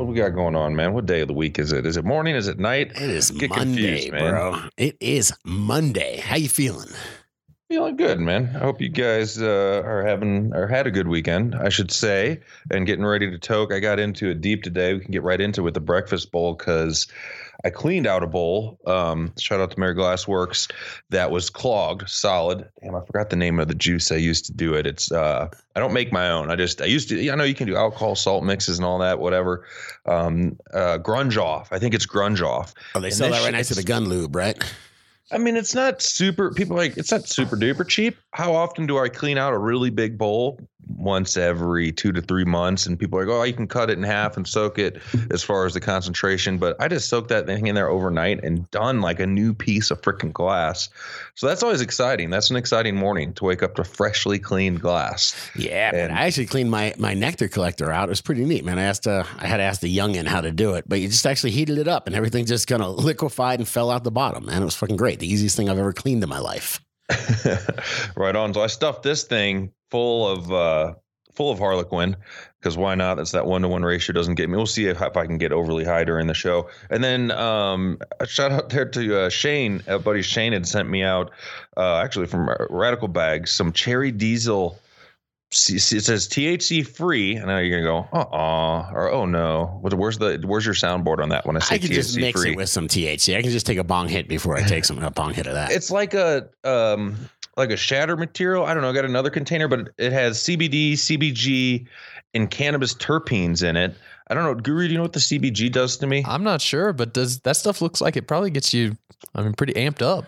What we got going on, man? What day of the week is it? Is it morning? Is it night? It is Get Monday, confused, bro. It is Monday. How you feeling? Feeling good, man. I hope you guys uh, are having or had a good weekend, I should say, and getting ready to toke. I got into it deep today. We can get right into it with the breakfast bowl because I cleaned out a bowl. Um, shout out to Mary Glass Works that was clogged, solid. Damn, I forgot the name of the juice I used to do it. It's uh, I don't make my own. I just I used to. I know you can do alcohol, salt mixes, and all that, whatever. Um, uh, grunge off. I think it's grunge off. Oh, they And sell that right shit next to the gun lube, right? I mean, it's not super. People like it's not super duper cheap. How often do I clean out a really big bowl? Once every two to three months, and people are like, "Oh, you can cut it in half and soak it as far as the concentration." But I just soak that thing in there overnight and done like a new piece of freaking glass. So that's always exciting. That's an exciting morning to wake up to freshly cleaned glass. Yeah, man. And- I actually cleaned my my nectar collector out. It was pretty neat, man. I asked, uh, I had to ask the youngin how to do it, but you just actually heated it up, and everything just kind of liquefied and fell out the bottom. Man, it was fucking great. The easiest thing I've ever cleaned in my life. right on. So I stuffed this thing full of uh full of Harlequin because why not? That's that one to one ratio doesn't get me. We'll see if, if I can get overly high during the show. And then um a shout out there to uh, Shane, uh, buddy Shane had sent me out uh actually from Radical Bags some cherry diesel. It says THC free, and now you're gonna go, uh uh or oh no. Where's the where's your soundboard on that when I say I could THC just mix free? it with some THC. I can just take a bong hit before I take some a bong hit of that. It's like a um like a shatter material. I don't know. I got another container, but it has CBD, CBG, and cannabis terpenes in it. I don't know, Guru. Do you know what the CBG does to me? I'm not sure, but does that stuff looks like it probably gets you? I mean, pretty amped up.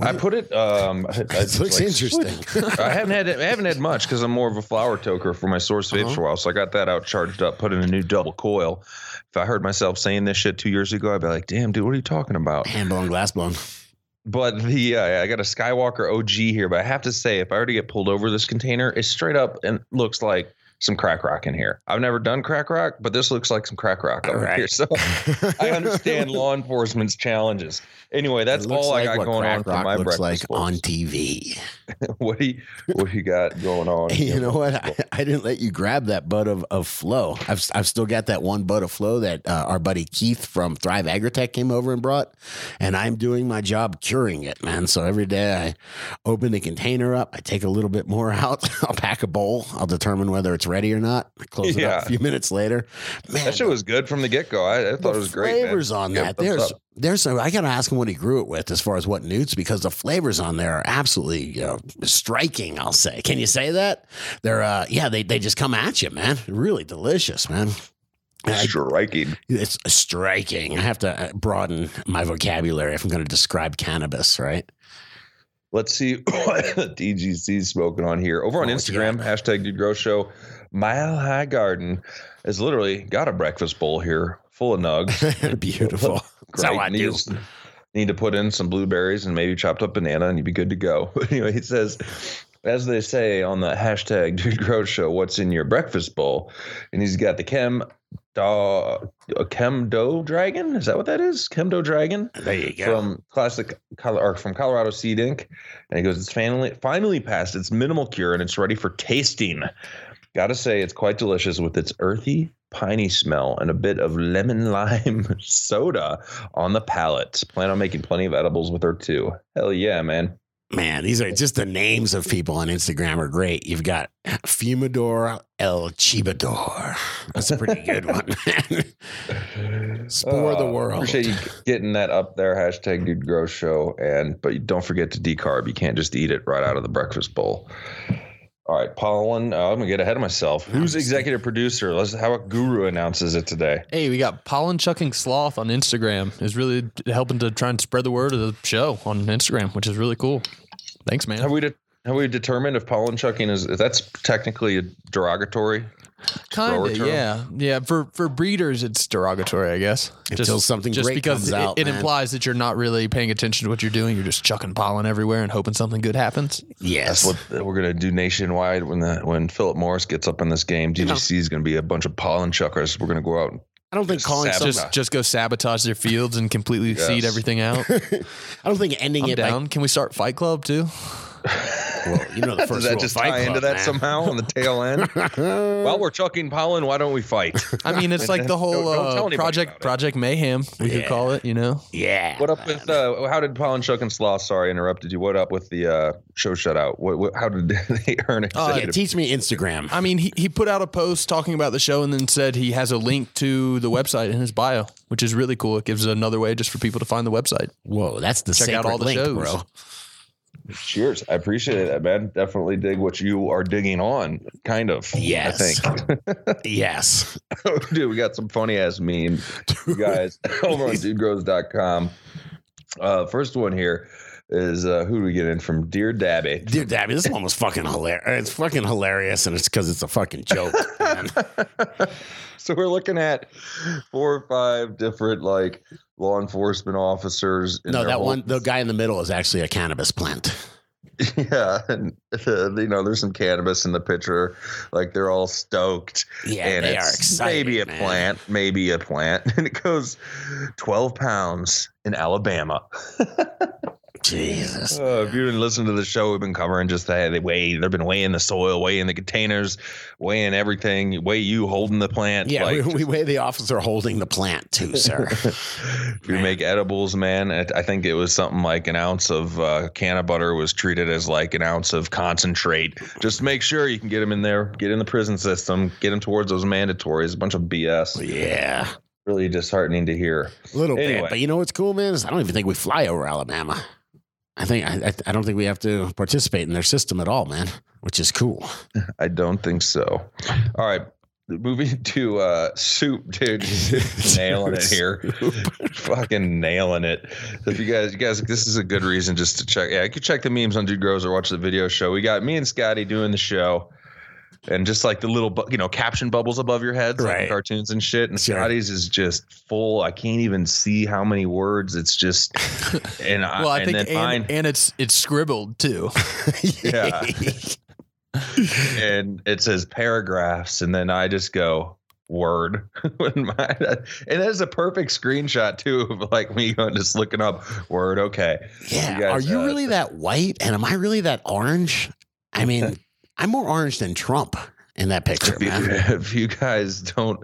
I put it. Um, I- I- It looks like- interesting. I haven't had I haven't had much because I'm more of a flower toker for my source vapes Uh-huh. for a while. So I got that out, charged up, put in a new double coil. If I heard myself saying this shit two years ago, I'd be like, "Damn, dude, what are you talking about?" Hand blown, glass blown. But the uh, I got a Skywalker OG here, but I have to say, if I were to get pulled over this container, it's straight up and looks like some crack rock in here. I've never done crack rock, but this looks like some crack rock over Right. here. So I understand law enforcement's challenges. Anyway, that's all like I got going on for my looks breakfast. like on. TV. what do you what do you got going on? You know what? I, I didn't let you grab that bud of, of flow. I've I've still got that one bud of flow that uh, our buddy Keith from Thrive Agritech came over and brought, and I'm doing my job curing it, man. So every day I open the container up, I take a little bit more out, I'll pack a bowl, I'll determine whether it's ready or not. I close it Yeah. up a few minutes later. Man, That shit was good from the get go. I, I thought it was great. man. Flavors on Yeah, that. There's up. there's I gotta ask him what he grew it with as far as what newts because the flavors on there are absolutely you know, striking. I'll say. Can you say that? They're uh yeah they they just come at you, man. Really delicious, man. I- striking. it's striking. I have to uh, broaden my vocabulary if I'm going to describe cannabis, right? Let's see what DGC's smoking on here. Over on Oh, Instagram, hashtag Dude Grow Show, Mile High Garden has literally got a breakfast bowl here full of nugs. Beautiful. That's how Great. I Need do. to- Need to put in some blueberries and maybe chopped up banana, and you'd be good to go. But anyway, he says, as they say on the hashtag Dude Grow Show, what's in your breakfast bowl? And he's got the Chem Do uh, a Chem Dough Dragon. Is that what that is? Chem Dough Dragon There you go. from classic Col- or from Colorado Seed Inc. And he goes, it's finally finally passed its minimal cure and it's ready for tasting. Gotta say, it's quite delicious with its earthy, piney smell and a bit of lemon lime soda on the palate. Plan on making plenty of edibles with her too. Hell yeah, man. Man, these are just the names of people on Instagram are great. You've got Fumador El Chibador. That's a pretty good one. man. Spore the Uh, world. Appreciate you getting that up there. Hashtag Dude Grow Show. And but don't forget to decarb. You can't just eat it right out of the breakfast bowl. All right, Pollen. Uh, I'm gonna get ahead of myself. Who's executive producer? Let's how a Guru announces it today. Hey, we got pollen chucking sloth on Instagram is really helping to try and spread the word of the show on Instagram, which is really cool. Thanks, man. Have we de- have we determined if pollen chucking is if that's technically a derogatory? Kind Grower of, yeah, yeah. For for breeders, it's derogatory, I guess. Until something just great because comes it, out, it man. implies that you're not really paying attention to what you're doing. You're just chucking pollen everywhere and hoping something good happens. Yes. That's what we're gonna do nationwide when the when Philip Morris gets up in this game. DGC is gonna be a bunch of pollen chuckers. We're gonna go out. And, I don't think calling Sab- Just just go sabotage their fields and completely seed everything out. I don't think ending I'm it down. Can we start Fight Club too? By well, you know the first does that just Fight tie into that man. somehow on the tail end? While we're chucking pollen, why don't we fight? I mean, it's like the whole Don't- don't uh, project Project Mayhem. We could call it. You know. Yeah. What up with uh, how did Pollen Chucking Sloth? Sorry, I interrupted you. What up with the uh, show shutout? What, what how did they earn Uh, Yeah, executive? teach me Instagram. I mean, he, he put out a post talking about the show and then said he has a link to the website in his bio, which is really cool. It gives another way just for people to find the website. Whoa, that's the Check out all the link, shows. bro. Cheers! I appreciate that, man. Definitely dig what you are digging on. Kind of. Yes. I think. Yes. Dude, we got some funny ass memes, you guys, over on dudegrows.com. Uh, first one here is uh, who do we get in from Dear Dabby? Dear Dabby, this one was fucking hilarious. It's fucking hilarious, and it's because it's a fucking joke, man. so we're looking at four or five different like law enforcement officers. in no, that one, the guy in the middle is actually a cannabis plant. Yeah, and uh, you know, there's some cannabis in the picture. Like they're all stoked. Yeah, and they it's are excited. Maybe a man. plant, maybe a plant, and it goes 12 pounds in Alabama. Jesus. Uh, if you didn't listen to the show, we've been covering just that. They weigh, they've been weighing the soil, weighing the containers, weighing everything, weigh you holding the plant. Yeah, like, we, we weigh the officer holding the plant too, sir. if you make edibles, man, I I think it was something like an ounce of uh, can of butter was treated as like an ounce of concentrate. Just make sure you can get them in there, get in the prison system, get them towards those mandatories. A bunch of BS. yeah, Really disheartening to hear. a little Anyway. bit. But you know what's cool, man? Is I don't even think we fly over Alabama. I think I, I, don't think we have to participate in their system at all, man. Which is cool. I don't think so. All right. Moving to uh soup, dude. nailing it here. Fucking nailing it. If you guys you guys this is a good reason just to check. Yeah, you can check the memes on Dude Grows or watch the video show. We got me and Scotty doing the show. And just like the little, bu- you know, caption bubbles above your heads, like cartoons and shit. And Sure. Scotty's is just full. I can't even see how many words. It's just, and I, Well, I and think and, mine, and it's it's scribbled too. Yeah. and it says paragraphs, and then I just go word. My- and that is a perfect screenshot too of like me going just looking up word. Okay, Yeah. You guys, Are you uh, really that white? And am I really that orange? I mean, I'm more orange than Trump in that picture, if you, man. if you guys don't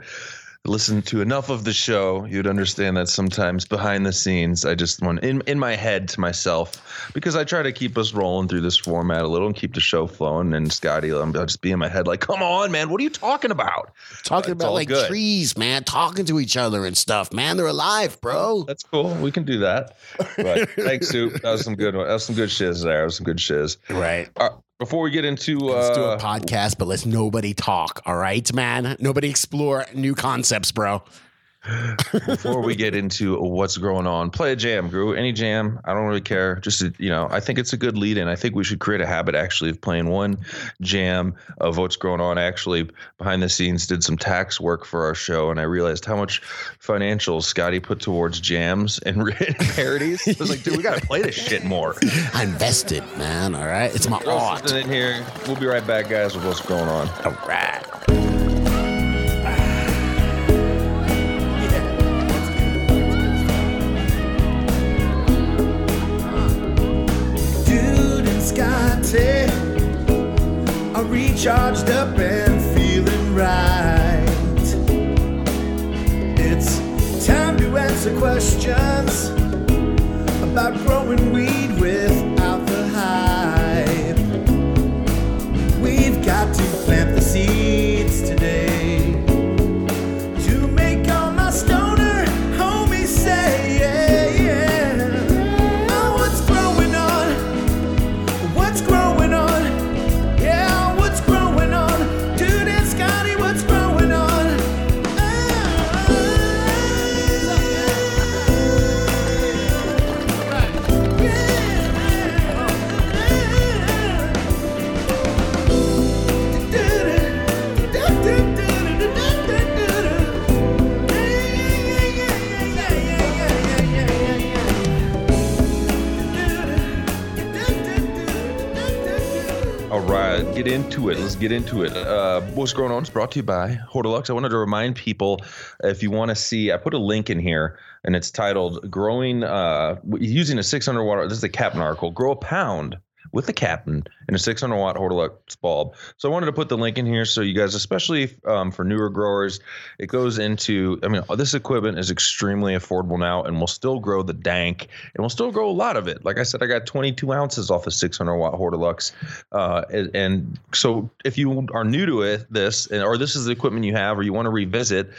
listen to enough of the show, you'd understand that sometimes behind the scenes, I just want in in my head to myself because I try to keep us rolling through this format a little and keep the show flowing. And Scotty, I'm I'll just be in my head like, "Come on, man, what are you talking about?" Talking about like good. trees, man, talking to each other and stuff, man. They're alive, bro. That's cool. We can do that. But thanks, Soup. That was some good. That was some good shiz there. That was some good shiz. Right. All right, before we get into Let's do a uh, podcast, but let's nobody talk. All right, man. Nobody explore new concepts, bro. Before we get into what's going on, play a jam, Gru. Any jam. I don't really care. Just you know, I think it's a good lead in. I think we should create a habit actually of playing one jam of what's going on. I actually behind the scenes did some tax work for our show, and I realized how much financial Scotty put towards jams and parodies. I was like, dude, we got to play this shit more. I invested, man. All right. It's my Throw art. in here. We'll be right back, guys, with what's going on. All right. Are recharged up and feeling right. It's time to answer questions get into it. Let's get into it. Uh, what's going on? It's brought to you by Hortilux. I wanted to remind people if you want to see, I put a link in here and it's titled Growing, uh, using a 600 watt, this is a Captain article, grow a pound with the Captain in a 600 watt Hortilux bulb. So I wanted to put the link in here so you guys, especially um, for newer growers, it goes into. I mean, this equipment is extremely affordable now, and will still grow the dank, and we'll still grow a lot of it. Like I said, I got 22 ounces off a 600 watt Hortilux, uh, and, and so if you are new to it, this and or this is the equipment you have, or you want to revisit,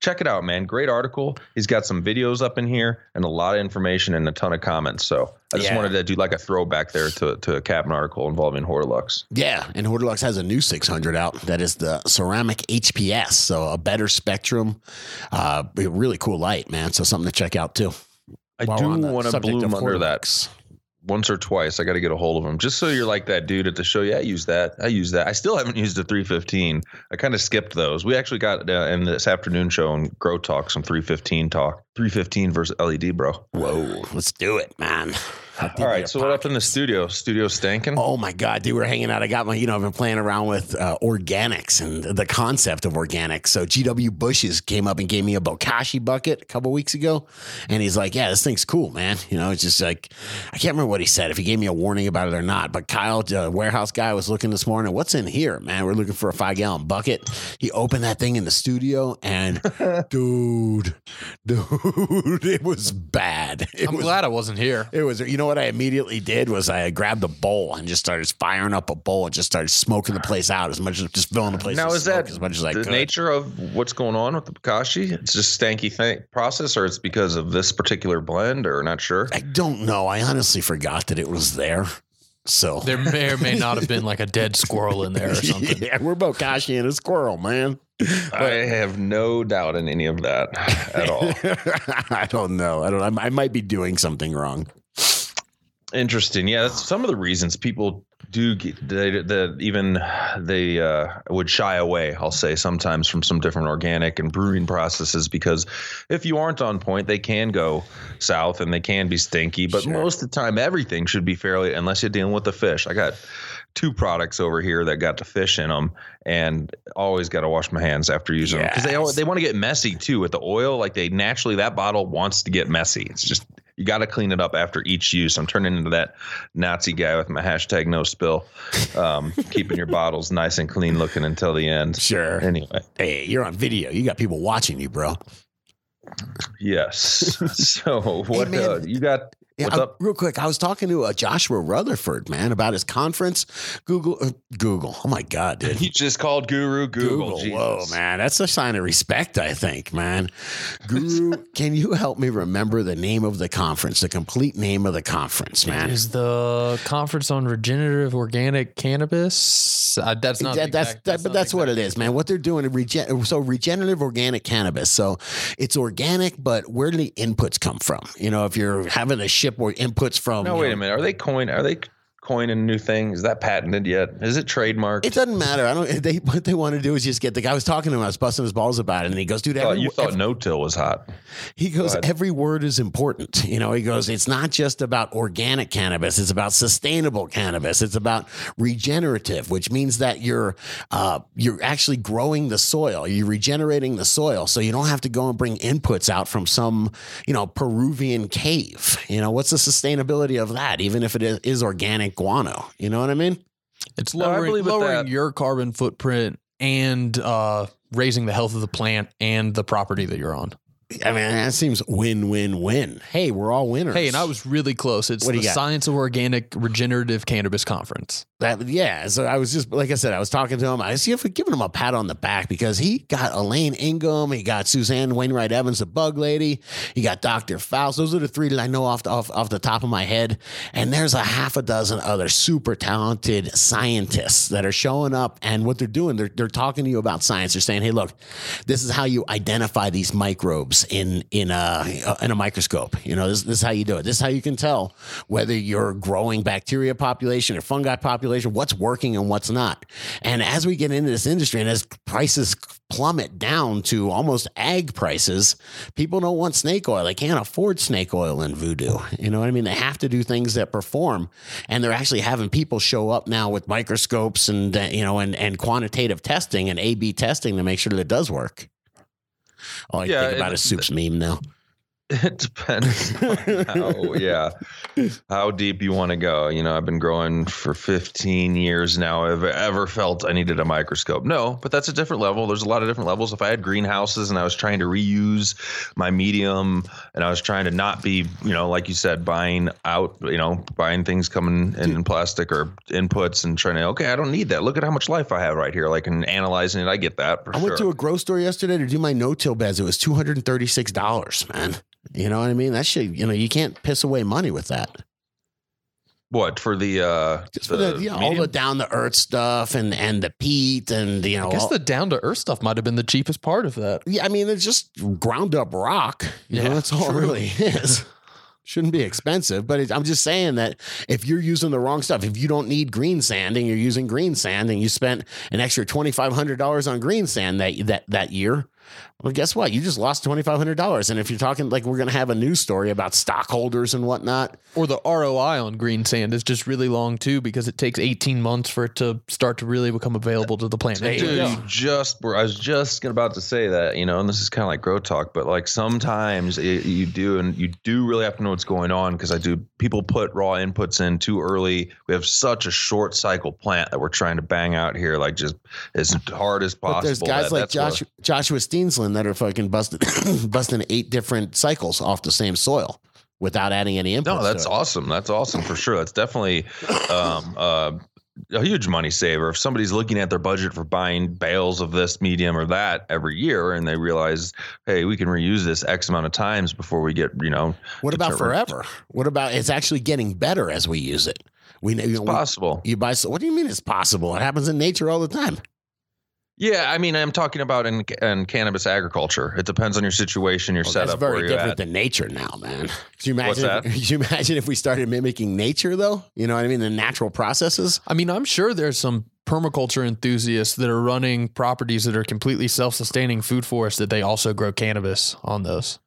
check it out, man. Great article. He's got some videos up in here and a lot of information and a ton of comments. So I just Yeah. wanted to do like a throwback there to, to a Captain article involving Hortilux. Yeah, and Hortilux has a new 600 out that is the ceramic HPS, so a better spectrum, uh, really cool light, man. So something to check out too. I do we're on the want to bloom under that once or twice. I got to get a hold of him just so you're like that dude at the show. Yeah, I use that. I use that. I still haven't used a 315. I kind of skipped those. We actually got uh, in this afternoon show and Grow Talk some 315 talk. 315 versus LED, bro. Whoa, let's do it, man. I'll give All you right, a so what up in the studio? Studio stanking. Oh my God, dude, we're hanging out. I got my, you know, I've been playing around with uh, organics and the concept of organics. So GW Bushes came up and gave me a Bokashi bucket a couple weeks ago. And he's like, yeah, this thing's cool, man. You know, it's just like, I can't remember what he said, if he gave me a warning about it or not. But Kyle, the warehouse guy, was looking this morning, what's in here, man? We're looking for a five gallon bucket. He opened that thing in the studio and dude, dude, it was bad. It I'm was glad I wasn't here. it was, you know what I immediately did was I grabbed a bowl and just started firing up a bowl and just started smoking the place out as much as just filling the place. now with is smoke that as much as I the could. nature of what's going on with the Bokashi? It's just stanky thing process, or it's because of this particular blend, or not sure. I don't know. I honestly forgot that it was there. So There may or may not have been like a dead squirrel in there or something. yeah, we're Bokashi and a squirrel, man. I have no doubt in any of that at all. I don't know. I don't. I, I might be doing something wrong. Interesting. Yeah, that's some of the reasons people do get they, that even they uh, would shy away. I'll say sometimes from some different organic and brewing processes because if you aren't on point, they can go south and they can be stinky. But Sure. most of the time, everything should be fairly unless you're dealing with the fish. I got two products over here that got the fish in them, and always got to wash my hands after using them because they they want to get messy too with the oil. Like they naturally that bottle wants to get messy. It's just you got to clean it up after each use. I'm turning into that Nazi guy with my hashtag no spill, um, keeping your bottles nice and clean looking until the end. Sure. Anyway, Hey, you're on video. You got people watching you, bro. yes. So what man. uh, you got? Yeah, What's I- real quick, I was talking to uh, Joshua Rutherford, man, about his conference. Google, uh, Google. Oh my God, dude. He just called Guru Google. Google. Whoa, man. That's a sign of respect, I think, man. Guru, can you help me remember the name of the conference, the complete name of the conference, man? Is the conference on regenerative organic cannabis? Uh, that's not. That- the that's that, not but that's what it is, man. What they're doing, regen- so regenerative organic cannabis. So it's organic, but where do the inputs come from? You know, if you're having to ship or inputs from, No, wait know, a minute. Are they coin? Are they coining new thing? Is that patented yet? Is it trademarked? It doesn't matter. I don't. They what they want to do is just get the guy. I was talking to him. I was busting his balls about it, and he goes, "Dude, every, you thought every- no till was hot. He goes, ahead. every word is important. You know, he goes, it's not just about organic cannabis, it's about sustainable cannabis. It's about regenerative, which means that you're uh, you're actually growing the soil, you're regenerating the soil. So you don't have to go and bring inputs out from some, you know, Peruvian cave. You know, what's the sustainability of that, even if it is, is organic guano? You know what I mean? It's lowering, believe with lowering your carbon footprint and uh, raising the health of the plant and the property that you're on. I mean, that seems win win win. Hey, we're all winners. Hey, and I was really close. It's What do the you got? Science of Organic Regenerative Cannabis Conference. That yeah, so I was just like I said, I was talking to him. I see if giving him a pat on the back because he got Elaine Ingham, he got Suzanne Wainwright Evans, the bug lady, he got Dr. Faust. Those are the three that I know off the, off, off the top of my head. And there's a half a dozen other super talented scientists that are showing up and what they're doing, they're they're talking to you about science. They're saying, hey, look, this is how you identify these microbes in in a in a microscope. You know, this, this is how you do it. This is how you can tell whether you're growing bacteria population or fungi population, what's working and what's not. And as we get into this industry and as prices plummet down to almost ag prices, people don't want snake oil. They can't afford snake oil in voodoo. You know what I mean? They have to do things that perform, and they're actually having people show up now with microscopes and you know and and quantitative testing and A/B testing to make sure that it does work. All I Yeah, think about is soups meme now. It depends on how, yeah, how deep you want to go. You know, I've been growing for 15 years now. I've ever felt I needed a microscope? No, but that's a different level. There's a lot of different levels. If I had greenhouses and I was trying to reuse my medium and I was trying to not be, you know, like you said, buying out, you know, buying things coming in, in plastic or inputs and trying to, okay, I don't need that. Look at how much life I have right here. Like, and analyzing it, I get that for I sure. went to a grow store yesterday to do my no-till beds. It was two hundred and thirty-six dollars, man. You know what I mean? That shit. You know, you can't piss away money with that. what for the, uh, Just for the, you know, all the down the earth stuff and and the peat and you know. I guess all- the down to earth stuff might have been the cheapest part of that. yeah, I mean, it's just ground up rock. You know, Yeah, that's all it really is. Shouldn't be expensive, but it, I'm just saying that if you're using the wrong stuff, if you don't need green sand and you're using green sand and you spent an extra twenty five hundred dollars on green sand that that that year, well, guess what? You just lost twenty five hundred dollars. And if you're talking like we're gonna have a news story about stockholders and whatnot, Or the ROI on green sand is just really long too because it takes 18 months for it to start to really become available to the plant. Dude, go. you just were. I was just about to say that, you know, and this is kind of like grow talk, but like sometimes it, you do, and you do really have to know what's going on because I do. People put raw inputs in too early. We have such a short cycle plant that we're trying to bang out here, like just as hard as possible. but there's guys That- like Josh, Joshua Steensland that are fucking busting busting eight different cycles off the same soil without adding any inputs. No, that's awesome. That's awesome for sure. That's definitely um, uh, a huge money saver. If somebody's looking at their budget for buying bales of this medium or that every year, and they realize, hey, we can reuse this X amount of times before we get, you know, What about It's forever? What about it's actually getting better as we use it? We know you, know, we- possible. you buy. So what do you mean it's possible? It happens in nature all the time. Yeah, I mean, I'm talking about in, in cannabis agriculture. It depends on your situation, your Well, setup, that's very where you're different at. than nature now, man. Could you What's imagine? that? Could you imagine if we started mimicking nature, though? You know what I mean? The natural processes. I mean, I'm sure there's some permaculture enthusiasts that are running properties that are completely self-sustaining food forests that they also grow cannabis on those.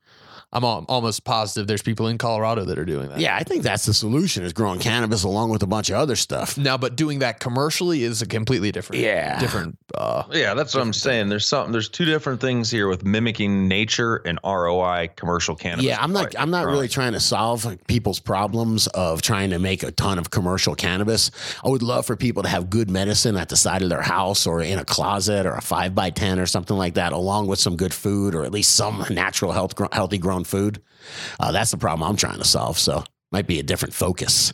I'm al- almost positive there's people in Colorado that are doing that. Yeah, I think that's the solution: is growing cannabis along with a bunch of other stuff. Now, but doing that commercially is a completely different, Yeah. different. Uh, Yeah, that's what I'm saying. There's something. There's two different things here with mimicking nature and ROI commercial cannabis. Yeah, I'm not. I'm not really trying to solve like, people's problems of trying to make a ton of commercial cannabis. I would love for people to have good medicine at the side of their house or in a closet or a five by ten or something like that, along with some good food or at least some natural health, healthy grown food. Uh, that's the problem I'm trying to solve. So might be a different focus.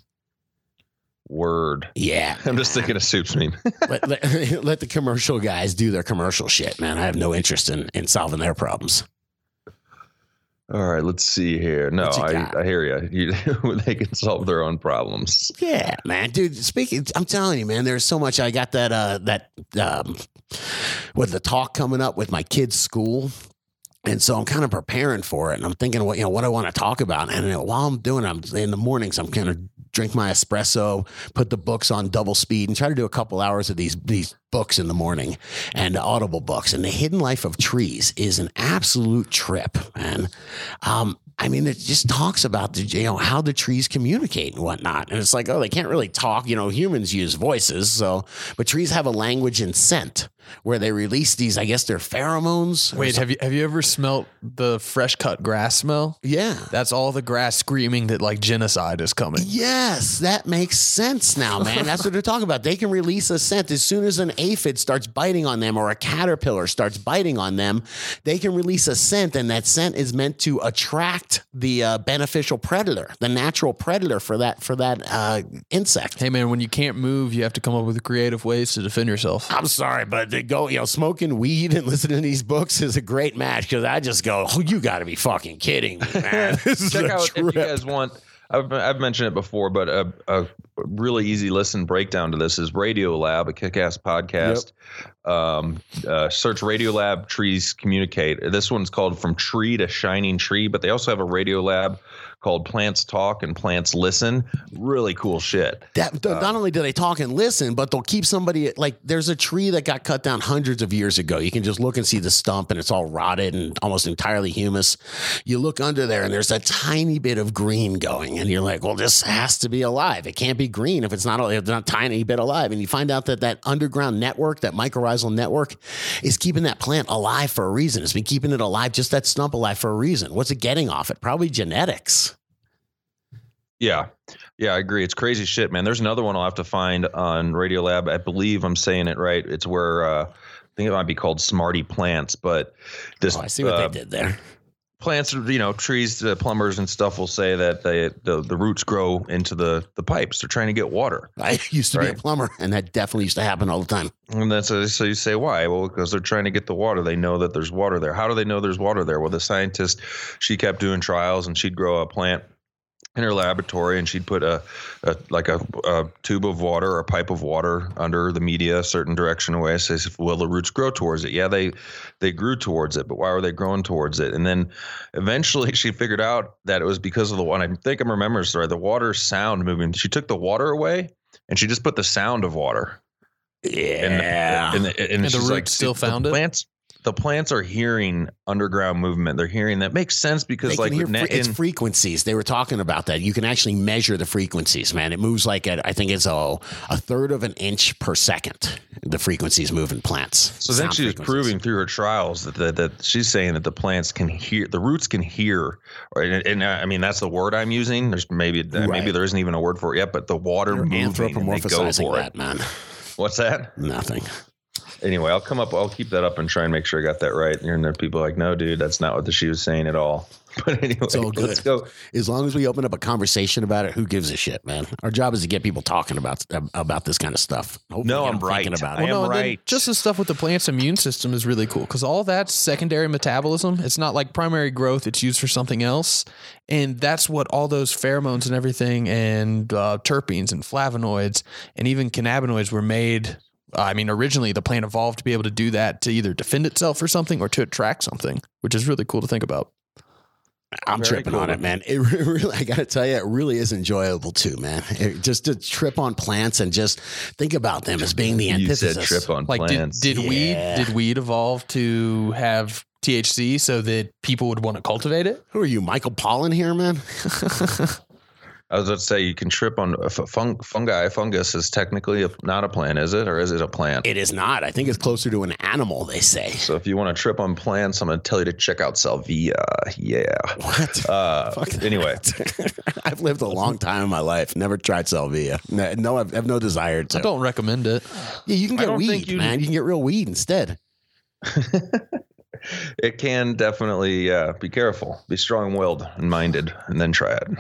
word. Yeah, I'm just thinking of soups meme. let, let, let the commercial guys do their commercial shit, man. I have no interest in in solving their problems. All right, let's see here. No, I. I hear you. you. They can solve their own problems. Yeah, man, dude. Speaking, I'm telling you, man. There's so much. I got that. Uh, that um, with the talk coming up with my kids' school. And so I'm kind of preparing for it, and I'm thinking what you know what I want to talk about. And while I'm doing, it, I'm in the mornings. I'm kind of drink my espresso, put the books on double speed, and try to do a couple hours of these these books in the morning, and audible books. And the Hidden Life of Trees is an absolute trip, man. Um, I mean, it just talks about the you know how the trees communicate and whatnot. And it's like, oh, they can't really talk. You know, humans use voices, so but trees have a language and scent where they release these. I guess they're pheromones. wait, have you have you ever smelt the fresh cut grass smell? yeah. That's all the grass screaming that like genocide is coming. Yes, that makes sense now, man. That's what they're talking about. They can release a scent as soon as an aphid starts biting on them or a caterpillar starts biting on them. They can release a scent, and that scent is meant to attract the uh, beneficial predator, the natural predator for that for that uh, insect. Hey man, when you can't move, you have to come up with creative ways to defend yourself. I'm sorry, but to go, you know, smoking weed and listening to these books is a great match because I just go, oh, you got to be fucking kidding me, man. This is Check a out if you guys want. I've, I've mentioned it before, but a, a, really easy listen breakdown to this is Radiolab, a kick-ass podcast. Um, uh, search Radiolab trees communicate. This one's called From Tree to Shining Tree, but they also have a Radiolab called Plants Talk and Plants Listen. Really cool shit. That, uh, not only do they talk and listen, but they'll keep somebody like there's a tree that got cut down hundreds of years ago. You can just look and see the stump and it's all rotted and almost entirely humus. You look under there and there's a tiny bit of green going, and you're like, well, this has to be alive. It can't be green if it's not, if it's not a tiny bit alive. And you find out that that underground network, that mycorrhizal network, is keeping that plant alive for a reason. It's been keeping it alive, just that stump alive for a reason. What's it getting off it? Probably genetics. Yeah. Yeah, I agree. It's crazy shit, man. There's another one I'll have to find on Radiolab. I believe I'm saying it right. It's where uh, I think it might be called Smarty Plants, but this Oh, I see what uh, they did there. plants, you know, trees, the plumbers and stuff will say that they the, the roots grow into the the pipes. They're trying to get water. I used to be a plumber, and that definitely used to happen all the time. And that's so so you say why? Well, because they're trying to get the water. They know that there's water there. How do they know there's water there? Well, the scientist, she kept doing trials, and she'd grow a plant in her laboratory, and she'd put a, a like a, a tube of water or a pipe of water under the media a certain direction away. Says, will the roots grow towards it? Yeah, they they grew towards it, but why were they growing towards it? And then eventually, she figured out that it was because of the one. I think I'm remembering sorry. The water sound moving. She took the water away, and she just put the sound of water. Yeah. And, and, and, And the she's roots like, still the found it? plants, The plants are hearing underground movement. They're hearing that makes sense because like hear fre- it's in- frequencies. They were talking about that. You can actually measure the frequencies, man. It moves like at, I think it's a, a third of an inch per second. The frequencies move in plants. so then Sound she was proving through her trials that, that that she's saying that the plants can hear, the roots can hear, and, and I mean that's the word I'm using. There's maybe uh, maybe there isn't even a word for it yet, but the water You're moving and they go anthropomorphizing for that, it. man. What's that? Nothing. Anyway, I'll come up. I'll keep that up and try and make sure I got that right. And there are people like, no, dude, that's not what the, she was saying at all. But anyway, It's all good. let's go. As long as we open up a conversation about it, who gives a shit, man? Our job is to get people talking about about this kind of stuff. Hopefully No, I'm them thinking right. about I it. am and then right. just the stuff with the plant's immune system is really cool because all that's secondary metabolism. It's not like primary growth; it's used for something else, and that's what all those pheromones and everything, and uh, terpenes and flavonoids, and even cannabinoids were made. I mean, originally the plant evolved to be able to do that to either defend itself or something or to attract something, which is really cool to think about. I'm Very tripping on it, man. It really, I got to tell you, it really is enjoyable too, man. It, just to trip on plants and just think about them as being the You antithesis. said trip on Like, did, plants. did Yeah. weed did weed evolve to have THC so that people would want to cultivate it? Who are you, Michael Pollan here, man? I was about to say you can trip on uh, fung, fungi. Fungus is technically a, not a plant, is it, or is it a plant? It is not. I think it's closer to an animal. They say. so if you want to trip on plants, I'm going to tell you to check out Salvia. Yeah. What? Uh, Fuck anyway, I've lived a long time in my life. Never tried salvia. No, no I've, I have no desire to. I don't recommend it. Yeah, you can get weed, you- man. You can get real weed instead. it can definitely uh, be careful, be strong-willed and minded, and then try it. All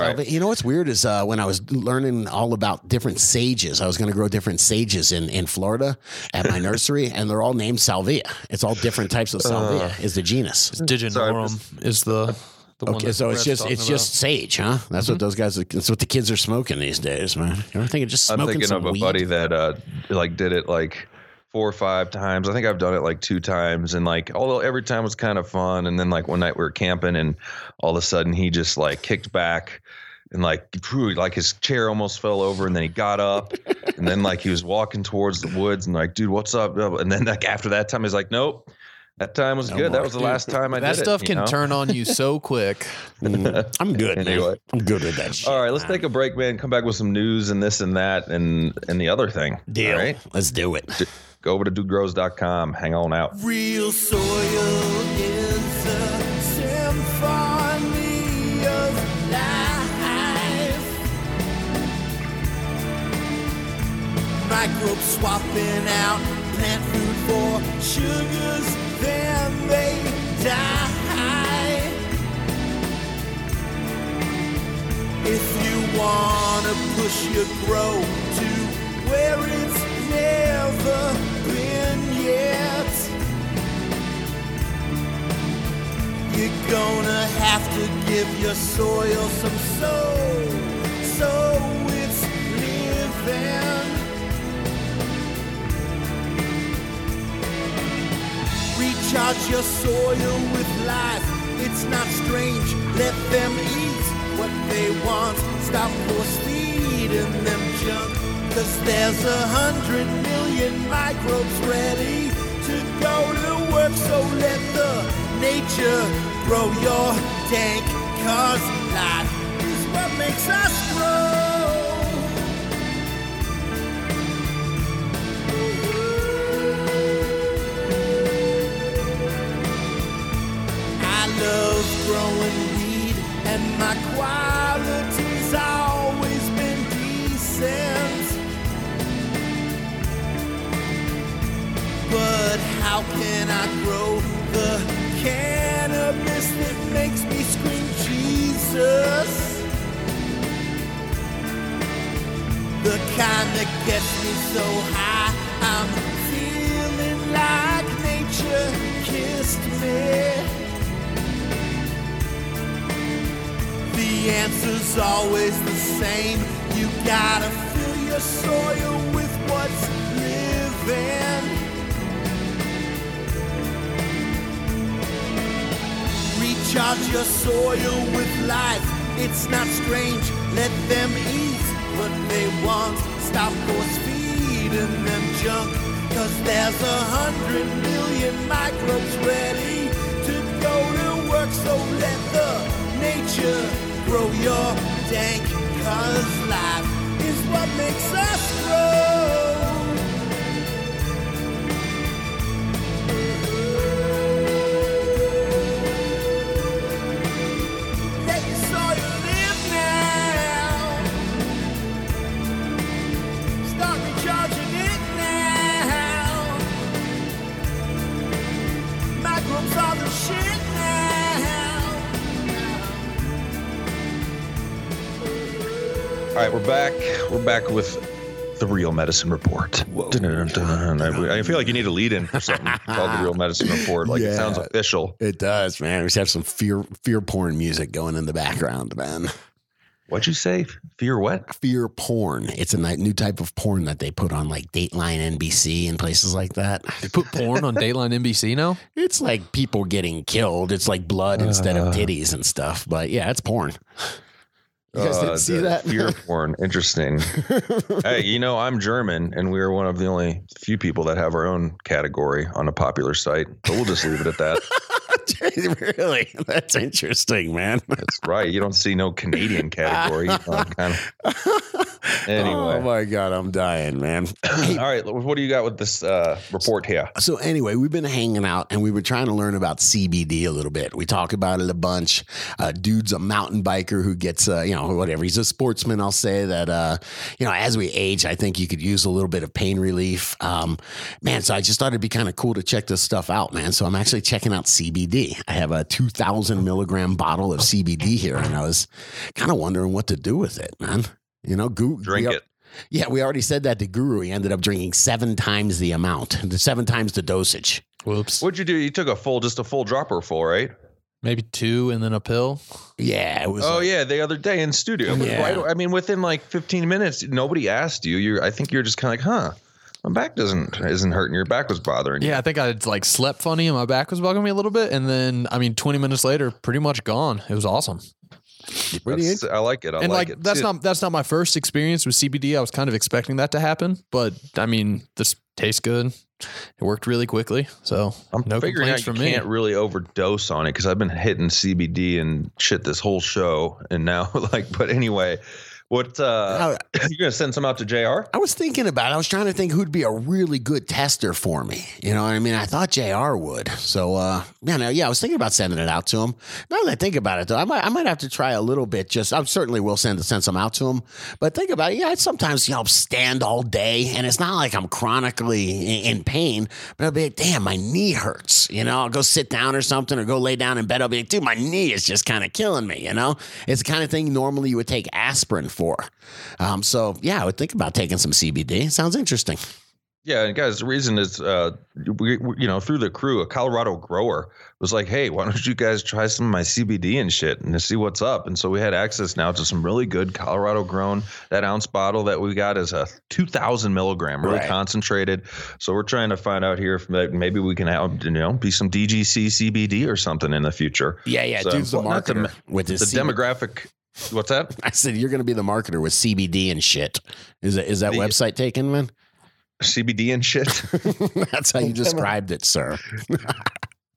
right. Salvia- You know what's weird is uh, when I was learning all about different sages, I was going to grow different sages in, in Florida at my nursery, and they're all named salvia. It's all different types of salvia. Uh, is the genus. Divinorum is the the one. Okay, so it's just talking it's just sage, huh? That's what those guys. That's what the kids are smoking these days, man. You ever think of just I'm thinking some of a weed? buddy that uh like did it like four or five times. I think I've done it like two times, and like although every time was kind of fun, and then like one night we were camping, and all of a sudden he just like kicked back. And like, drew, like his chair almost fell over, and then he got up, and then like he was walking towards the woods, and like, dude, what's up? And then like after that time, he's like, nope, that time was No good. more. That was the last time I that did it. That stuff you can know? turn on you so quick. Mm, I'm good. Anyway. I'm good with that shit. All right, let's man. take a break, man. Come back with some news and this and that and and the other thing. deal. All right, Let's do it. go over to dudegrows.com. Hang on out. Real soil is a symphony of life. Microbes swapping out plant food for sugars, then they die. If you wanna push your grow to where it's never been yet, you're gonna have to give your soil some soul, so it's Recharge your soil with life. It's not strange. Let them eat what they want. Stop force feeding them junk. Cause there's a hundred million microbes ready to go to work. So let the nature grow your dank. Cause life is what makes us grow. Growing weed, and my quality's always been decent. But how can I grow the cannabis that makes me scream Jesus? The kind that gets me so high, I'm feeling like nature kissed me. The answer's always the same. You gotta fill your soil with what's living. Recharge your soil with life. It's not strange. Let them eat what they want. Stop force feeding them junk. Cause there's a hundred million microbes ready to go to work. So let the nature grow your dank. Cause life is what makes us we're back. We're back with the Real Medicine Report. Dun-dun-dun-dun. I, I feel like you need a lead in for something called the Real Medicine Report. Like it sounds official. It does, man. We just have some fear fear porn music going in the background, man. What'd you say? Fear what? Fear porn. It's a new type of porn that they put on like Dateline NBC and places like that. They put porn on Dateline NBC now. It's like people getting killed. It's like blood instead of Uh. titties and stuff. But yeah, it's porn. You guys Uh, didn't see the that? Fear porn. Interesting. hey, you know, I'm German, and we are one of the only few people that have our own category on a popular site. But we'll just leave it at that. really? That's interesting, man. That's right. You don't see no Canadian category. Kind of. Anyway. Oh my god, I'm dying, man. All right. What do you got with this uh, report here? So anyway, we've been hanging out and we were trying to learn about CBD a little bit. We talk about it a bunch. Uh, dude's a mountain biker who gets, uh, you know, whatever. He's a sportsman. I'll say that, uh, you know, as we age, I think you could use a little bit of pain relief. Um, man, so I just thought it'd be kind of cool to check this stuff out, man. So I'm actually checking out CBD. I have a 2,000 milligram bottle of CBD here, and I was kind of wondering what to do with it, man. You know, goo- Drink we- it. Yeah, we already said that to Guru. He ended up drinking seven times the amount, the seven times the dosage. Whoops. What'd you do? You took a full, just a full dropper full, right? Maybe two and then a pill. Yeah, it was. Oh like- yeah, the other day in studio. Yeah. right- I mean, within like 15 minutes, nobody asked you. You're. I think you're just kind of like, huh? My back doesn't isn't hurting. Your back was bothering you. Yeah, I think I like slept funny and my back was bugging me a little bit. And then, I mean, 20 minutes later, pretty much gone. It was awesome. pretty That's- I like it. I and like, like, it. that's See, not that's not my first experience with CBD. I was kind of expecting that to happen, but I mean, this tastes good. It worked really quickly, so I'm no figuring complaints out you from me. can't really overdose on it because I've been hitting CBD and shit this whole show, and now like. But anyway, what uh you gonna send some out to Jr. I was thinking about. it. I was trying to think who'd be a really good tester for me. You know what I mean? I thought Jr. would. So, uh, yeah, no, yeah, I was thinking about sending it out to him. Now that I think about it, though, I might, I might have to try a little bit. Just, I certainly will send send some out to him. But think about it. Yeah, I sometimes you know stand all day, and it's not like I'm chronically in, in pain. But I'll be like, damn, my knee hurts. You know, I'll go sit down or something, or go lay down in bed. I'll be like, dude, my knee is just kind of killing me. You know, it's the kind of thing normally you would take aspirin for. Um, so yeah, I would think about taking some CBD. Sounds interesting. Yeah, and guys, the reason is, uh, we, we- you know, through the crew, a Colorado grower was like, "Hey, why don't you guys try some of my CBD and shit and see what's up?" And so we had access now to some really good Colorado grown. That ounce bottle that we got is a 2,000 milligram, really Right. concentrated. So we're trying to find out here if maybe we can have, you know, be some DGC CBD or something in the future. Yeah, yeah. So, dude's the well, the marketer ma- with The his C- demographic. What's that? I said you're going to be the marketer with CBD and shit. Is that is that The- website taken, man? CBD and shit. That's how you described it, sir.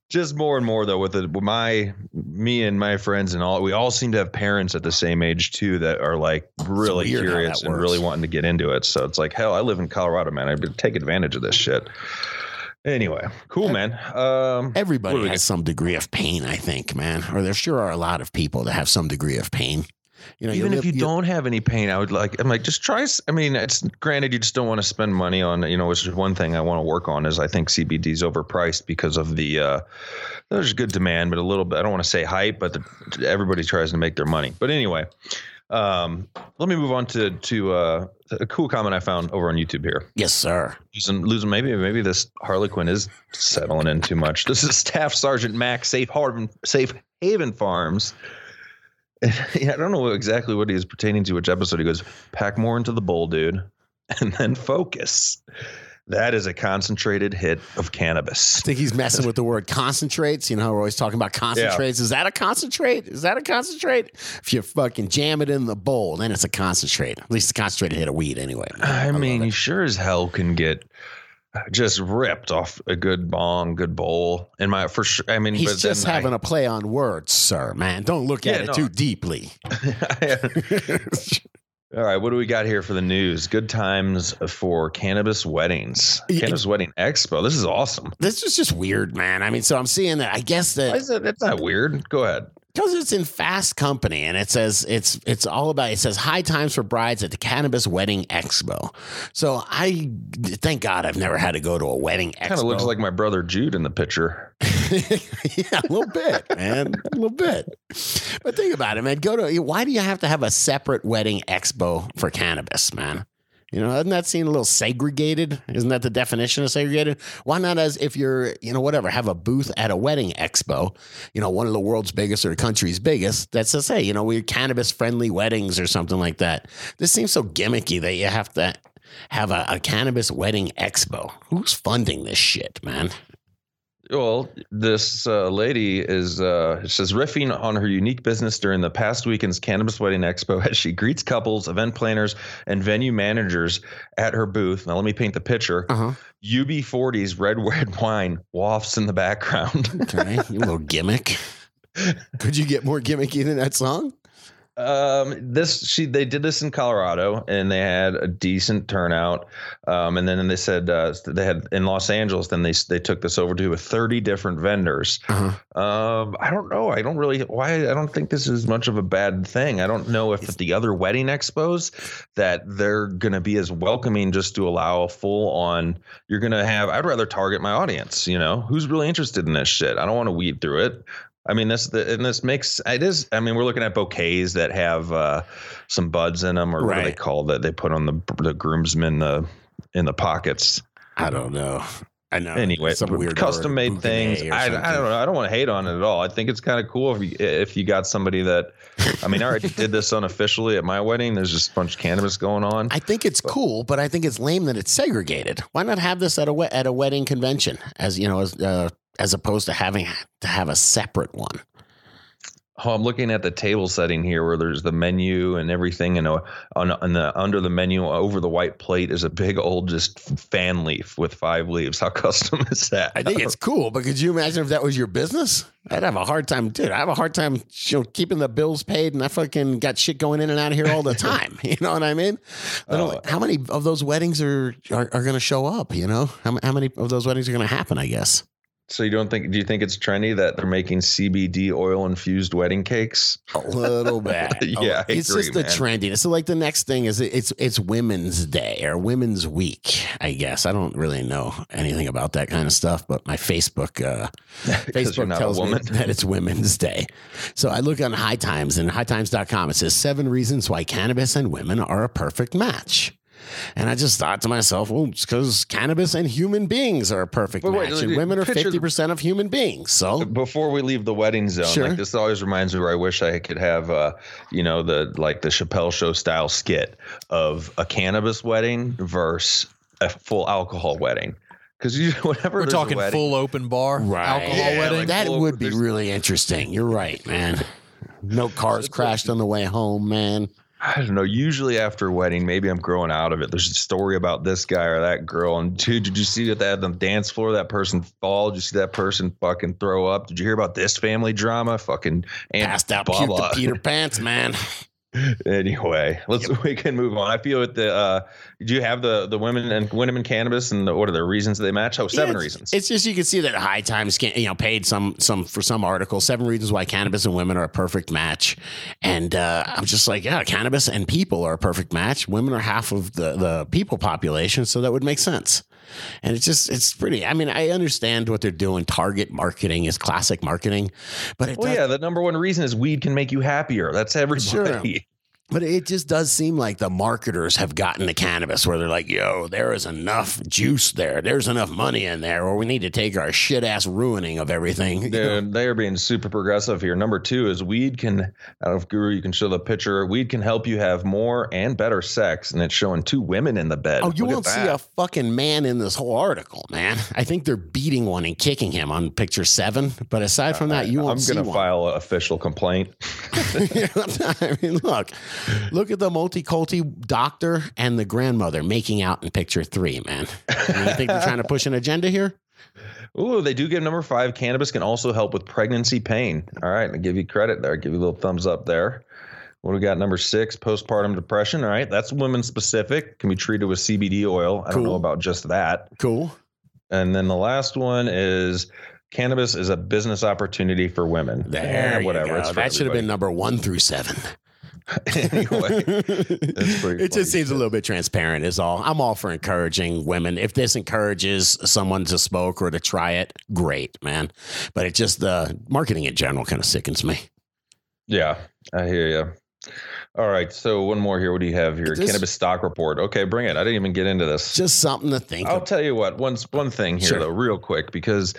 just more and more though with the with my me and my friends and all we all seem to have parents at the same age too that are like really curious and really wanting to get into it so it's like hell i live in colorado man i take advantage of this shit anyway cool man um Everybody What do we has some degree of pain, I think, man. Or there sure are a lot of people that have some degree of pain. You know, even if live- you don't have any pain i would like i'm like just try I mean it's granted you just don't want to spend money on you know which is one thing i want to work on is i think cbd is overpriced because of the uh there's good demand but a little bit i don't want to say hype but the, everybody tries to make their money but anyway um let me move on to to uh a cool comment i found over on youtube here Yes, sir. losing losing maybe maybe this Harlequin is settling in too much this is staff sergeant mac safe haven safe haven farms yeah, I don't know exactly what he is pertaining to which episode. He goes, pack more into the bowl, dude, and then focus. That is a concentrated hit of cannabis. I think he's messing with the word concentrates. You know, how we're always talking about concentrates. Is that a concentrate? Is that a concentrate? If you fucking jam it in the bowl, then it's a concentrate. At least a concentrated hit of weed, anyway. I love mean, you sure as hell can get just ripped off a good bong, good bowl. And my for sure, I mean, he's but just having a play on words, sir. Man, don't look at Yeah, it no. too deeply. All right, what do we got here for the news? Good times for cannabis weddings, cannabis wedding expo. This is awesome. this is just weird, man. I mean, so I'm seeing that. I guess Why that is that? That's not weird. Go ahead. Because it's in Fast Company and it says it's it's all about it says high times for brides at the Cannabis Wedding Expo. So I thank God I've never had to go to a wedding expo. Kind of looks like my brother Jude in the picture. yeah, a little bit, man, a little bit. But think about it, man. Go to why do you have to have a separate wedding expo for cannabis, man? You know, doesn't that seem a little segregated? Isn't that the definition of segregated? Why not as if you're, you know, whatever, have a booth at a wedding expo, you know, one of the world's biggest or the country's biggest, that's to say, you know, we're cannabis friendly weddings or something like that. This seems so gimmicky that you have to have a, a cannabis wedding expo. Who's funding this shit, man? Well, this uh, lady is uh, says riffing on her unique business during the past weekend's Cannabis Wedding Expo as she greets couples, event planners, and venue managers at her booth. Now, let me paint the picture. Uh huh. UB40's red red wine wafts in the background. Okay, you little gimmick. Could you get more gimmicky than that song? Um, this she they did this in Colorado and they had a decent turnout. Um, and then they said uh, they had in Los Angeles. Then they they took this over to with 30 different vendors. Uh-huh. Um, I don't know. I don't really why I don't think this is much of a bad thing. I don't know if the other wedding expos that they're gonna be as welcoming just to allow a full on you're gonna have I'd rather target my audience, you know, who's really interested in this shit. I don't want to weed through it. I mean this the, and this makes it is I mean we're looking at bouquets that have uh some buds in them or what do they call that they put on the the groomsmen the in the pockets. I don't know. I know. Anyway, Some weird custom made things. I, I don't know. I don't want to hate on it at all. I think it's kind of cool if you if you got somebody that. I mean, I already did this unofficially at my wedding. There's just a bunch of cannabis going on. I think it's cool, but I think it's lame that it's segregated. Why not have this at a at a wedding convention, as you know, as uh, as opposed to having to have a separate one? Oh, I'm looking at the table setting here where there's the menu and everything, and uh, on, on the under the menu over the white plate is a big old just fan leaf with five leaves. How custom is that? I think it's cool, but could you imagine if that was your business? I'd have a hard time, dude. I have a hard time, you know, keeping the bills paid, and I fucking got shit going in and out of here all the time. you know what I mean? I Oh. how many of those weddings are are, are going to show up? You know, how, how many of those weddings are going to happen? I guess. So you don't think? Do you think it's trendy that they're making CBD oil infused wedding cakes? A little bit. Yeah, I it's agree, just the man. trendiness. So, like the next thing is it's it's Women's Day or Women's Week. I guess I don't really know anything about that kind of stuff, but my Facebook uh, Facebook tells me that it's Women's Day. So I look on High Times and hightimes.com. It says seven reasons why cannabis and women are a perfect match. And I just thought to myself, well, it's because cannabis and human beings are a perfect wait, match, and dude, women are fifty percent of human beings. So Before we leave the wedding zone, Sure. like this always reminds me where I wish I could have, uh, you know, the like the Chappelle Show style skit of a cannabis wedding versus a full alcohol wedding. Because you, whenever We're there's a talking wedding- full open bar right. alcohol Yeah, wedding. like- that full- would be really interesting. You're right, man. No cars crashed on the way home, man. I don't know. Usually after a wedding, maybe I'm growing out of it. There's a story about this guy or that girl. And dude, did you see that they had on the dance floor? That person fall? Did you see that person fucking throw up? Did you hear about this family drama? Fucking and Passed out, blah, blah. Peter Pants, man. Anyway, let's we can move on. I feel with the uh do you have the the women and women in cannabis and the, what are the reasons they match? Oh, seven Yeah, it's- reasons. It's just you can see that High Times can you know paid some some for some article seven reasons why cannabis and women are a perfect match, and uh, I'm just like yeah, cannabis and people are a perfect match. Women are half of the the people population, so that would make sense. And it's just it's pretty. I mean, I understand what they're doing. Target marketing is classic marketing, but it well, yeah, the number one reason is weed can make you happier. That's everybody. But it just does seem like the marketers have gotten to cannabis where they're like, yo, there is enough juice there. There's enough money in there, or we need to take our shit ass ruining of everything. They're, they're being super progressive here. Number two is weed can, I don't know if Guru, you can show the picture. Weed can help you have more and better sex. And it's showing two women in the bed. Oh, you Look won't see a fucking man in this whole article, man. I think they're beating one and kicking him on picture seven. But aside from that, you won't I'm see going to one. file an official complaint. I mean, look, look at the multi-culti doctor and the grandmother making out in picture three, man. I mean, you think they're trying to push an agenda here? Ooh, they do give number five. Cannabis can also help with pregnancy pain. All right, I give you credit there. give you a little thumbs up there. What do we got? Number six, postpartum depression. All right, that's women specific. Can be treated with CBD oil. I don't know about just that. Cool. And then the last one is cannabis is a business opportunity for women. There, Eh, whatever. You go. It's that should have been number one through seven. anyway. It just seems shit. a little bit transparent, is all. I'm all for encouraging women. If this encourages someone to smoke or to try it, great, man. But it just the marketing in general kind of sickens me. Yeah, I hear you. All right, so one more here. What do you have here? This- Cannabis stock report. Okay, bring it. I didn't even get into this. Just something to think. About. I'll of. tell you what. One one thing here Sure. though, real quick, because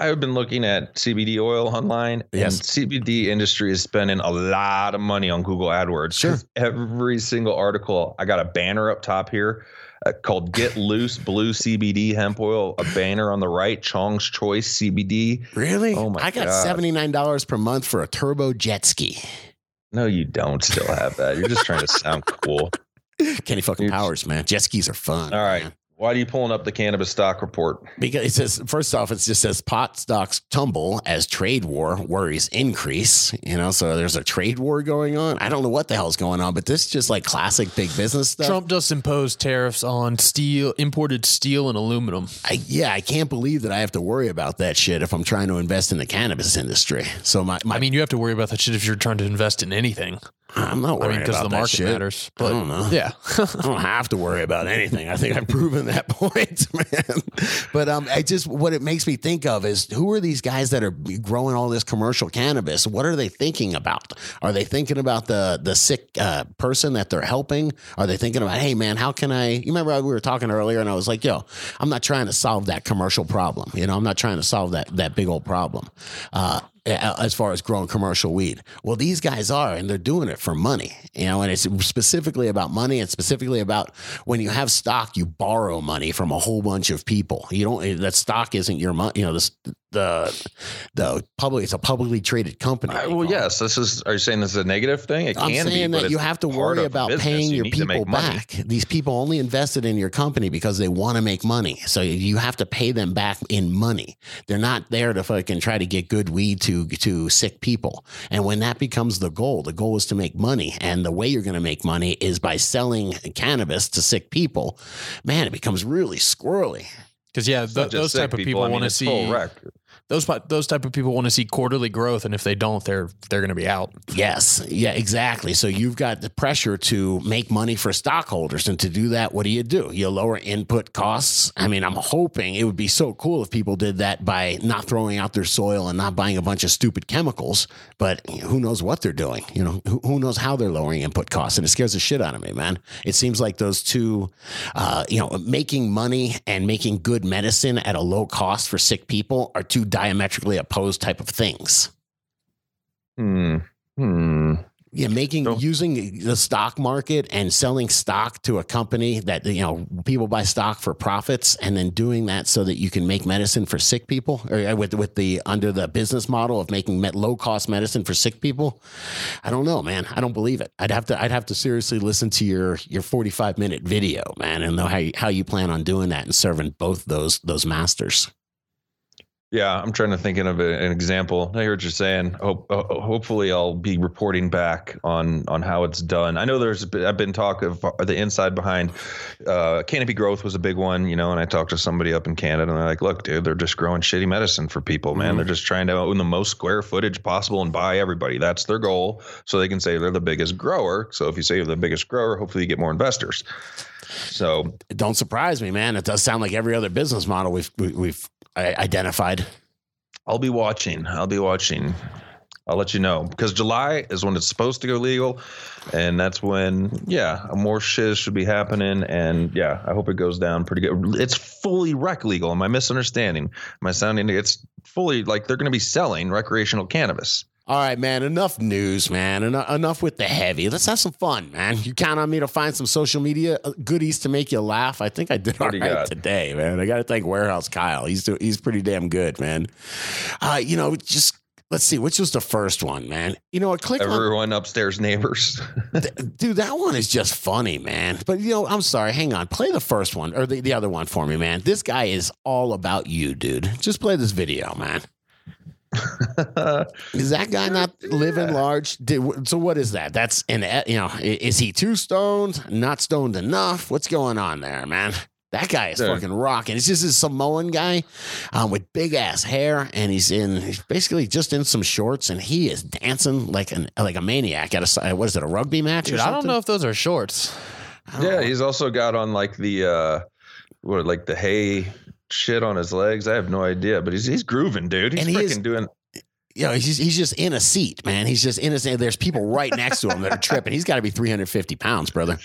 I've been looking at CBD oil online, Yes. and CBD industry is spending a lot of money on Google AdWords. Sure. Every single article, I got a banner up top here uh, called "Get Loose Blue CBD Hemp Oil." A banner on the right, Chong's Choice CBD. Really? Oh my god. I got God. seventy nine dollars per month for a turbo jet ski. No, you don't still have that. You're just trying to sound cool. Kenny fucking You're- Powers, man. Jet skis are fun. All right. man. Why are you pulling up the cannabis stock report? Because it says, first off, it just says pot stocks tumble as trade war worries increase. You know, so there's a trade war going on. I don't know what the hell's going on, but this is just like classic big business stuff. Trump just imposed tariffs on steel, imported steel and aluminum. I, yeah, I can't believe that I have to worry about that shit if I'm trying to invest in the cannabis industry. So my, my I mean, you have to worry about that shit if you're trying to invest in anything. I'm not I worried mean, because about the that market shit. matters. I don't know. yeah, I don't have to worry about anything. I think I've proven that point, man. But um, I just what it makes me think of is who are these guys that are growing all this commercial cannabis? What are they thinking about? Are they thinking about the the sick uh, person that they're helping? Are they thinking about, hey man, how can I? You remember we were talking earlier, and I was like, yo, I'm not trying to solve that commercial problem. You know, I'm not trying to solve that that big old problem. Uh, as far as growing commercial weed. Well, these guys are, and they're doing it for money, you know, and it's specifically about money and specifically about when you have stock, you borrow money from a whole bunch of people. You don't, that stock isn't your money, you know, this, the, the public, it's a publicly traded company. Uh, well, yes. This is. Are you saying this is a negative thing? It I'm can be, saying but that you have to worry about business. paying You your people make money. back. These people only invested in your company because they want to make money. So you have to pay them back in money. They're not there to fucking try to get good weed to to sick people. And when that becomes the goal, the goal is to make money. And the way you're going to make money is by selling cannabis to sick people. Man, it becomes really squirrely. because yeah, th- those sick type of people I mean, want to it's full see wreck. Those those type of people want to see quarterly growth, and if they don't, they're they're going to be out. Yes. Yeah, exactly. So you've got the pressure to make money for stockholders. And to do that, what do you do? You lower input costs. I mean, I'm hoping it would be so cool if people did that by not throwing out their soil and not buying a bunch of stupid chemicals. But who knows what they're doing? You know, who, who knows how they're lowering input costs? And it scares the shit out of me, man. It seems like those two, uh, you know, making money and making good medicine at a low cost for sick people are two diametrically opposed type of things. Hmm. Hmm. Yeah, making So- using the stock market and selling stock to a company that you know people buy stock for profits, and then doing that so that you can make medicine for sick people, or uh, with with the under the business model of making met, low cost medicine for sick people. I don't know, man. I don't believe it. I'd have to I'd have to seriously listen to your your forty five minute video, man, and know how you, how you plan on doing that and serving both those those masters. Yeah, I'm trying to think of a- an example. I hear what you're saying. Hope, uh, hopefully, I'll be reporting back on on how it's done. I know there's I've been talk of the inside behind uh, canopy growth was a big one, you know. And I talked to somebody up in Canada, and they're like, "Look, dude, they're just growing shitty medicine for people, man. Mhm. They're just trying to own the most square footage possible and buy everybody. That's their goal, so they can say they're the biggest grower. So if you say you're the biggest grower, hopefully you get more investors. So It don't surprise me, man. It does sound like every other business model we've we've uh, identified. I'll be watching. I'll be watching. I'll let you know because July is when it's supposed to go legal, and that's when yeah more shiz should be happening. And yeah, I hope it goes down pretty good. It's fully rec legal. Am I misunderstanding? Am I sounding? It's fully like they're going to be selling recreational cannabis. All right, man. Enough news, man. En- enough with the heavy. Let's have some fun, man. You count on me to find some social media uh, goodies to make you laugh. I think I did all What do you right today, man. I got to thank Warehouse Kyle. He's do- he's pretty damn good, man. Uh, you know, just let's see, which was the first one, man. You know, what? click on Everyone upstairs neighbors. dude. That one is just funny, man. But you know, I'm sorry. Hang on, play the first one or the, the other one for me, man. This guy is all about you, dude. Just play this video, man. Is that guy not living large? Did, so what is that? That's an you know. Is he too stoned? Not stoned enough? What's going on there, man? That guy is Dude. fucking rocking. It's just a Samoan guy um, with big ass hair, and he's in. He's basically just in some shorts, and he is dancing like an like a maniac at a what is it a rugby match? or Dude, I don't know if those are shorts. Yeah, know. he's also got on like the uh, what like the hay shit on his legs. I have no idea, but he's he's grooving, dude. He's And he freaking is- doing. You know, he's just, he's just in a seat, man. He's just in a seat. There's people right next to him that are tripping. He's got to be 350 pounds, brother.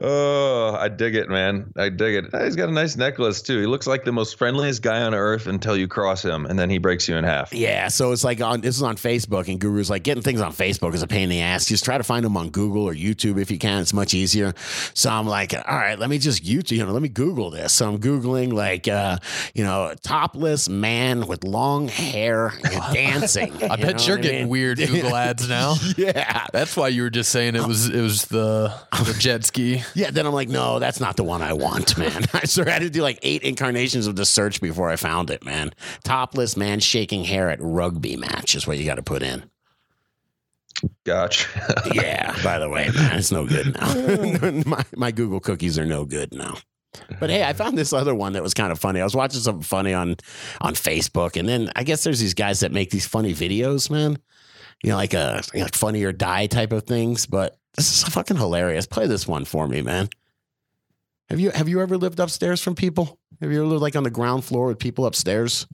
Oh, I dig it, man. I dig it. He's got a nice necklace too. He looks like the most friendliest guy on earth until you cross him, and then he breaks you in half. Yeah, so it's like on this is on Facebook, and Guru's like getting things on Facebook is a pain in the ass. Just try to find them on Google or YouTube if you can. It's much easier. So I'm like, all right, let me just YouTube, you know, let me Google this. So I'm googling like, uh, you know, topless man with long hair dancing. I You bet you're what I getting mean? weird Google ads now. Yeah, That's why you were just saying it was it was the the jet ski. yeah. Then I'm like, no, that's not the one I want, man. I sort of had to do like eight incarnations of the search before I found it, man. Topless man shaking hair at rugby match is what you got to put in. Gotcha. Yeah, by the way, man, it's no good now. my, my Google cookies are no good now. But hey, I found this other one that was kind of funny. I was watching something funny on on Facebook, and then I guess there's these guys that make these funny videos, man. You know, like uh, a like funny or die type of things. But this is fucking hilarious. Play this one for me, man. Have you have you ever lived upstairs from people? Have you ever lived like on the ground floor with people upstairs?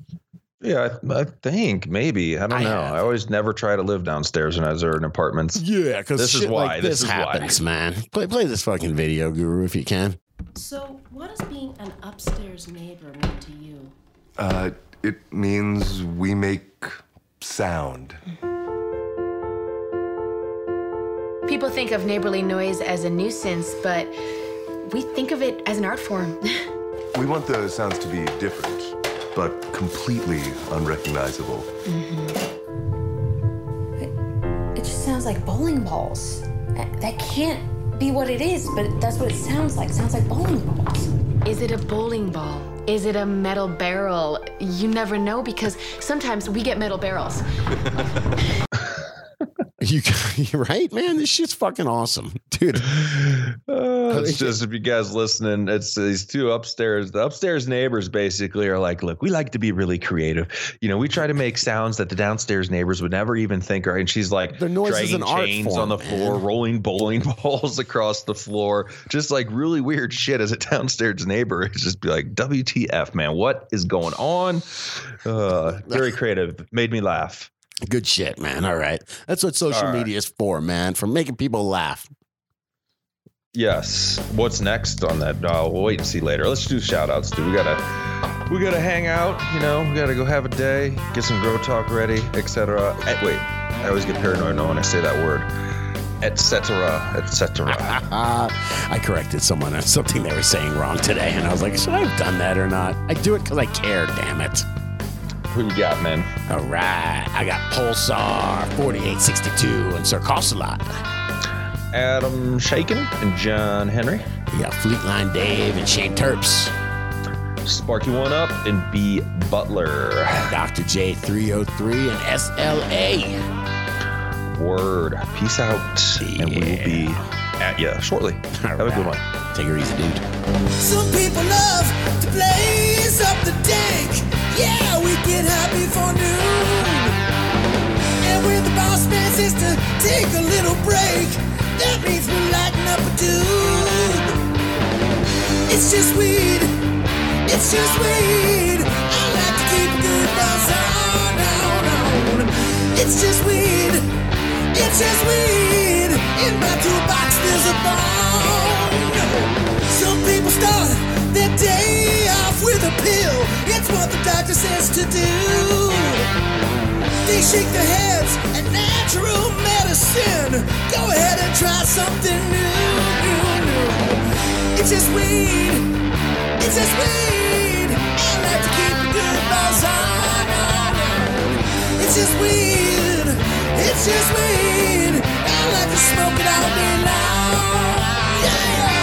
yeah, I, I think maybe. I don't I know. have. I always never try to live downstairs when I was in apartments. Yeah, because This is why. like This this, is why. happens, man. Play play this fucking video, Guru, if you can. So, what does being an upstairs neighbor mean to you? Uh, it means we make sound. People think of neighborly noise as a nuisance, but we think of it as an art form. We want the sounds to be different, but completely unrecognizable. It just sounds like bowling balls. That that can't be what it is, but that's what it sounds like. It sounds like bowling balls. Is it a bowling ball? Is it a metal barrel? You never know because sometimes we get metal barrels. You you're right, man. This shit's fucking awesome, dude. Oh, it's just if you guys listening, it's these two upstairs. The upstairs neighbors basically are like, look, we like to be really creative. You know, we try to make sounds that the downstairs neighbors would never even think are. And she's like, the noise is an art chains form, on the man. floor, rolling bowling balls across the floor, just like really weird shit. As a downstairs neighbor, it's just be like, WTF, man, what is going on? Uh, very creative, made me laugh. Good shit, man. All right. That's what social right. media is for, man. For making people laugh. Yes. What's next on that? Uh, we'll wait and see later. Let's do shout outs, dude. We gotta we gotta hang out, you know, we gotta go have a day, get some grow talk ready, etc. Eh, Wait, I always get paranoid now when I say that word. Etc. Etc. I corrected someone on something they were saying wrong today, and I was like, should I have done that or not? I do it because I care, damn it. Who you got, man? All right. I got Pulsar 4862 and Sir Cosalot. Adam Shaken and John Henry. We got Fleetline Dave and Shane Terps. Sparky One Up and B Butler. Dr. J303 and SLA. Word. Peace out. And we will be at you shortly. Have a good one. Take it easy, dude. Some people love to blaze up the dank. Yeah, we get happy for noon. And when the boss man says to take a little break, that means we lighten up a tube. It's just weed. It's just weed. I like to keep good buzz on, on, on. It's just weed. It's just weed. In my toolbox, there's a bomb. Some people start It's what the doctor says to do. They shake their heads at natural medicine. Go ahead and try something new. It's just weed. It's just weed. I like to keep a good on, on. It's just weed. It's just weed. I like to smoke it all day long. Yeah.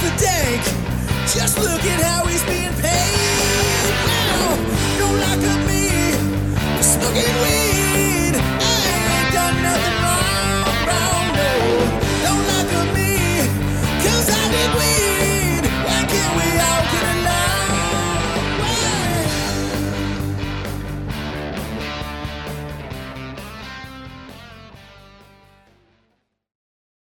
He the dank, just look at how he's being paid.